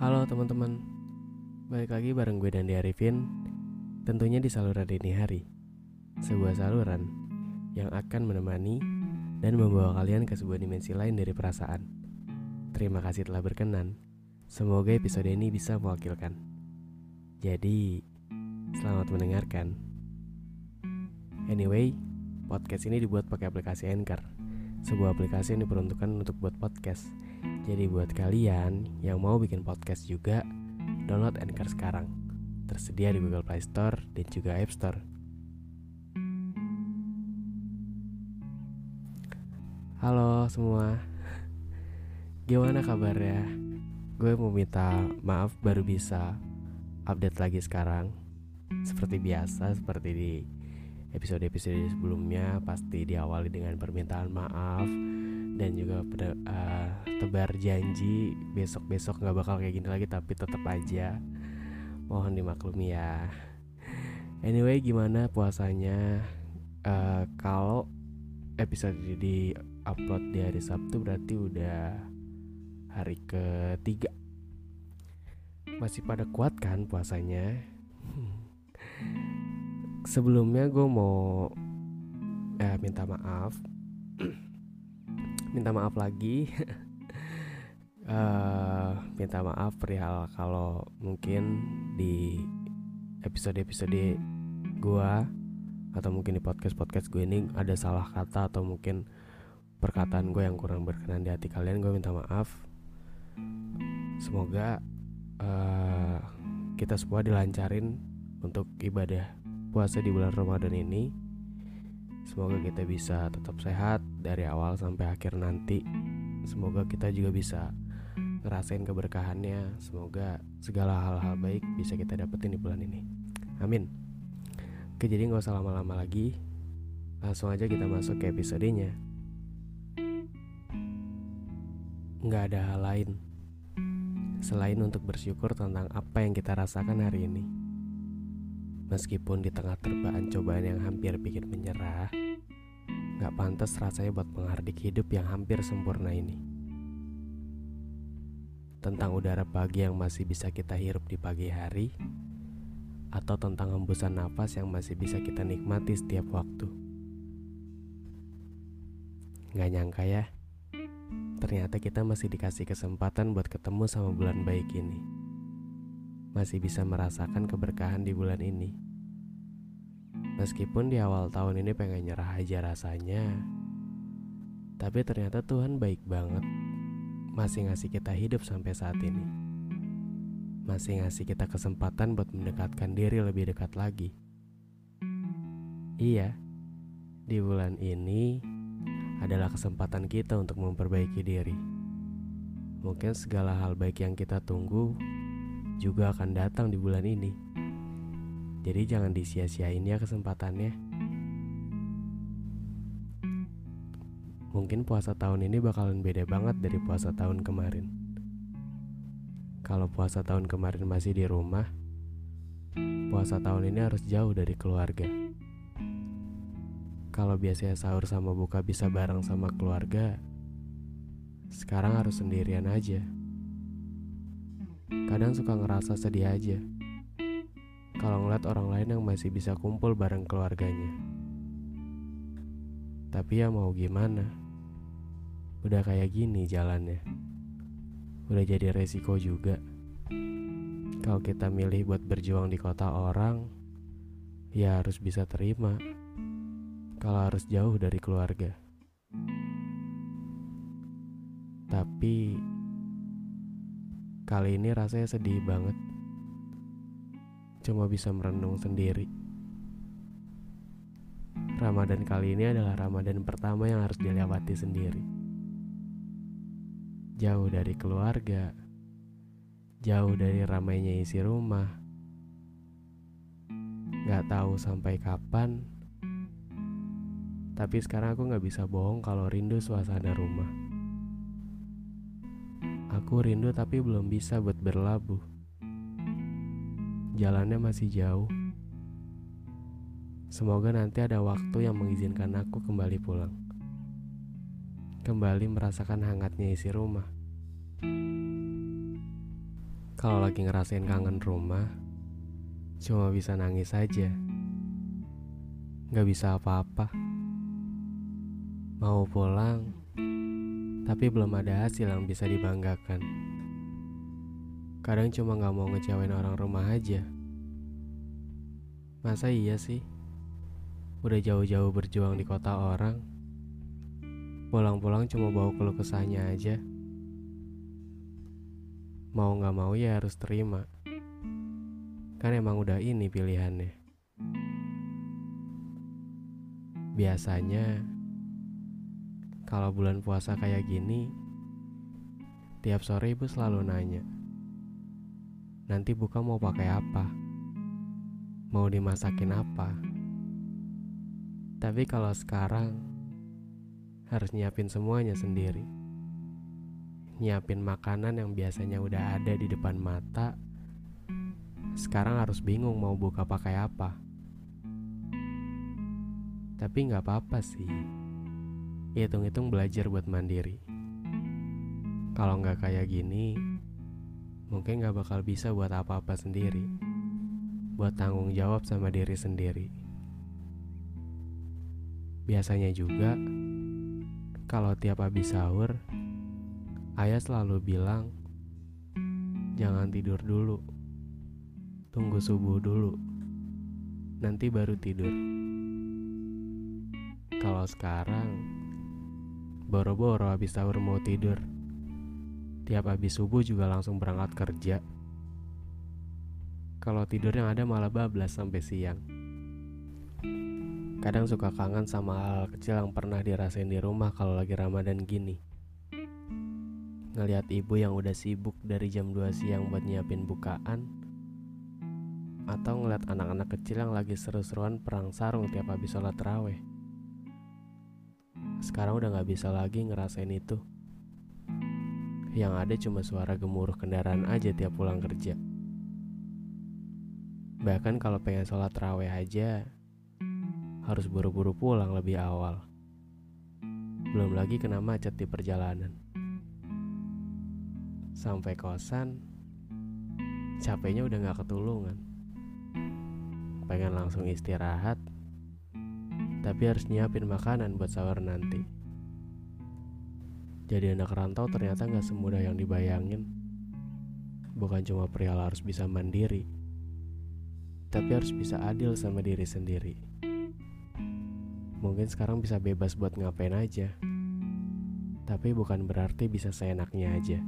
Halo teman-teman, balik lagi bareng gue dan Arifin Tentunya di saluran dini hari. Sebuah saluran yang akan menemani dan membawa kalian ke sebuah dimensi lain dari perasaan. Terima kasih telah berkenan. Semoga episode ini bisa mewakilkan. Jadi, selamat mendengarkan. Anyway, podcast ini dibuat pakai aplikasi Anchor. Sebuah aplikasi yang diperuntukkan untuk buat podcast jadi buat kalian yang mau bikin podcast juga, download Anchor sekarang. Tersedia di Google Play Store dan juga App Store. Halo semua. Gimana kabarnya? Gue mau minta maaf baru bisa update lagi sekarang. Seperti biasa, seperti di episode-episode sebelumnya pasti diawali dengan permintaan maaf dan juga uh, tebar janji besok-besok nggak bakal kayak gini lagi tapi tetap aja. Mohon dimaklumi ya. Anyway gimana puasanya? Uh, kalau episode ini di upload di hari Sabtu berarti udah hari ketiga. Masih pada kuat kan puasanya sebelumnya gue mau eh, minta maaf. Minta maaf lagi. Uh, minta maaf perihal kalau mungkin di episode-episode gua atau mungkin di podcast-podcast gue ini ada salah kata atau mungkin perkataan gue yang kurang berkenan di hati kalian gue minta maaf. Semoga uh, kita semua dilancarin untuk ibadah puasa di bulan Ramadan ini Semoga kita bisa tetap sehat dari awal sampai akhir nanti. Semoga kita juga bisa ngerasain keberkahannya. Semoga segala hal-hal baik bisa kita dapetin di bulan ini. Amin. Oke, jadi nggak usah lama-lama lagi. Langsung aja kita masuk ke episodenya. Nggak ada hal lain selain untuk bersyukur tentang apa yang kita rasakan hari ini. Meskipun di tengah terbaan cobaan yang hampir bikin menyerah, gak pantas rasanya buat menghardik hidup yang hampir sempurna ini. Tentang udara pagi yang masih bisa kita hirup di pagi hari, atau tentang hembusan nafas yang masih bisa kita nikmati setiap waktu. Gak nyangka ya, ternyata kita masih dikasih kesempatan buat ketemu sama bulan baik ini masih bisa merasakan keberkahan di bulan ini. Meskipun di awal tahun ini pengen nyerah aja rasanya, tapi ternyata Tuhan baik banget. Masih ngasih kita hidup sampai saat ini. Masih ngasih kita kesempatan buat mendekatkan diri lebih dekat lagi. Iya, di bulan ini adalah kesempatan kita untuk memperbaiki diri. Mungkin segala hal baik yang kita tunggu juga akan datang di bulan ini. Jadi jangan disia-siain ya kesempatannya. Mungkin puasa tahun ini bakalan beda banget dari puasa tahun kemarin. Kalau puasa tahun kemarin masih di rumah, puasa tahun ini harus jauh dari keluarga. Kalau biasanya sahur sama buka bisa bareng sama keluarga, sekarang harus sendirian aja kadang suka ngerasa sedih aja kalau ngeliat orang lain yang masih bisa kumpul bareng keluarganya. Tapi ya mau gimana? Udah kayak gini jalannya. Udah jadi resiko juga. Kalau kita milih buat berjuang di kota orang, ya harus bisa terima. Kalau harus jauh dari keluarga. Tapi Kali ini rasanya sedih banget. Cuma bisa merenung sendiri. Ramadan kali ini adalah Ramadan pertama yang harus dilewati sendiri. Jauh dari keluarga, jauh dari ramainya isi rumah. Gak tahu sampai kapan, tapi sekarang aku gak bisa bohong kalau rindu suasana rumah. Aku rindu tapi belum bisa buat berlabuh. Jalannya masih jauh Semoga nanti ada waktu yang mengizinkan aku kembali pulang. Kembali merasakan hangatnya isi rumah. Kalau lagi ngerasain kangen rumah, cuma bisa nangis saja. Gak bisa apa-apa. Mau pulang, tapi belum ada hasil yang bisa dibanggakan. Kadang cuma gak mau ngecewain orang rumah aja. Masa iya sih? Udah jauh-jauh berjuang di kota orang Pulang-pulang cuma bawa keluh kesahnya aja Mau gak mau ya harus terima Kan emang udah ini pilihannya Biasanya Kalau bulan puasa kayak gini Tiap sore ibu selalu nanya Nanti buka mau pakai apa? Mau dimasakin apa? Tapi kalau sekarang harus nyiapin semuanya sendiri. Nyiapin makanan yang biasanya udah ada di depan mata. Sekarang harus bingung mau buka pakai apa. Tapi nggak apa-apa sih. Hitung-hitung belajar buat mandiri. Kalau nggak kayak gini, mungkin nggak bakal bisa buat apa-apa sendiri. Buat tanggung jawab sama diri sendiri. Biasanya juga, kalau tiap habis sahur, ayah selalu bilang, "Jangan tidur dulu, tunggu subuh dulu, nanti baru tidur." Kalau sekarang, boro-boro habis sahur mau tidur, tiap habis subuh juga langsung berangkat kerja. Kalau tidur yang ada malah bablas sampai siang. Kadang suka kangen sama hal kecil yang pernah dirasain di rumah kalau lagi Ramadan gini. Ngeliat ibu yang udah sibuk dari jam 2 siang buat nyiapin bukaan Atau ngeliat anak-anak kecil yang lagi seru-seruan perang sarung tiap habis sholat raweh Sekarang udah gak bisa lagi ngerasain itu Yang ada cuma suara gemuruh kendaraan aja tiap pulang kerja Bahkan kalau pengen sholat raweh aja harus buru-buru pulang lebih awal. Belum lagi kena macet di perjalanan. Sampai kosan, capeknya udah gak ketulungan. Pengen langsung istirahat, tapi harus nyiapin makanan buat sahur nanti. Jadi anak rantau ternyata gak semudah yang dibayangin. Bukan cuma perihal harus bisa mandiri, tapi harus bisa adil sama diri sendiri. Mungkin sekarang bisa bebas buat ngapain aja. Tapi bukan berarti bisa seenaknya aja.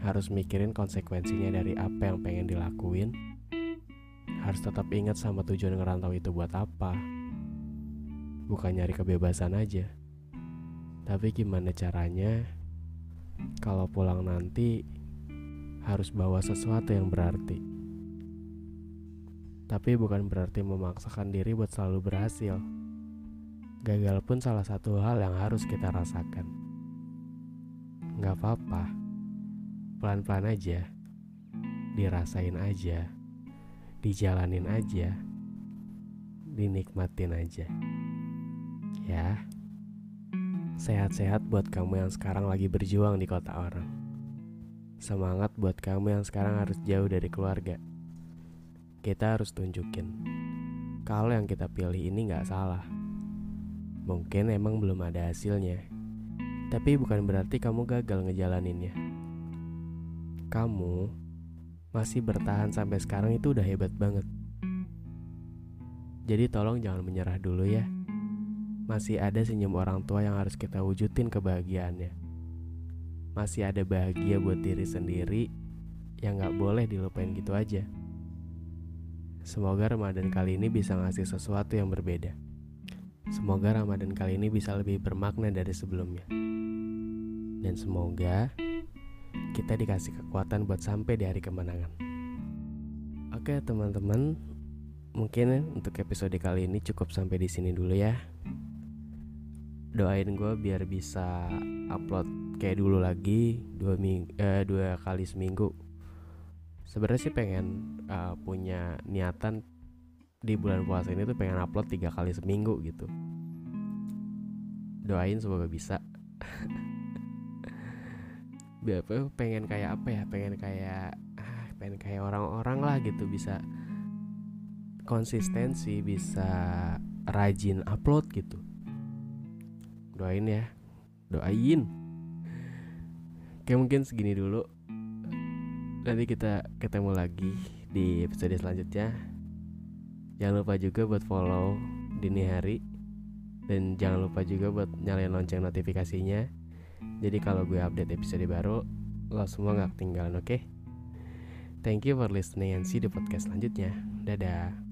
Harus mikirin konsekuensinya dari apa yang pengen dilakuin. Harus tetap ingat sama tujuan ngerantau itu buat apa. Bukan nyari kebebasan aja. Tapi gimana caranya kalau pulang nanti harus bawa sesuatu yang berarti. Tapi bukan berarti memaksakan diri buat selalu berhasil. Gagal pun salah satu hal yang harus kita rasakan. Gak apa-apa, pelan-pelan aja, dirasain aja, dijalanin aja, dinikmatin aja. Ya, sehat-sehat buat kamu yang sekarang lagi berjuang di kota orang. Semangat buat kamu yang sekarang harus jauh dari keluarga. Kita harus tunjukin kalau yang kita pilih ini gak salah Mungkin emang belum ada hasilnya, tapi bukan berarti kamu gagal ngejalaninnya. Kamu masih bertahan sampai sekarang itu udah hebat banget. Jadi tolong jangan menyerah dulu ya. Masih ada senyum orang tua yang harus kita wujudin kebahagiaannya. Masih ada bahagia buat diri sendiri yang gak boleh dilupain gitu aja. Semoga Ramadan kali ini bisa ngasih sesuatu yang berbeda. Semoga Ramadan kali ini bisa lebih bermakna dari sebelumnya. Dan semoga kita dikasih kekuatan buat sampai di hari kemenangan. Oke, teman-teman, mungkin untuk episode kali ini cukup sampai di sini dulu ya. Doain gue biar bisa upload kayak dulu lagi dua ming eh, dua kali seminggu. Sebenarnya sih pengen uh, punya niatan di bulan puasa ini tuh pengen upload tiga kali seminggu gitu. Doain semoga bisa. biar pengen kayak apa ya pengen kayak ah, pengen kayak orang-orang lah gitu bisa konsistensi bisa rajin upload gitu doain ya doain oke mungkin segini dulu nanti kita ketemu lagi di episode selanjutnya jangan lupa juga buat follow dini hari dan jangan lupa juga buat nyalain lonceng notifikasinya jadi kalau gue update episode baru, lo semua gak ketinggalan, oke? Okay? Thank you for listening and see the podcast selanjutnya. Dadah.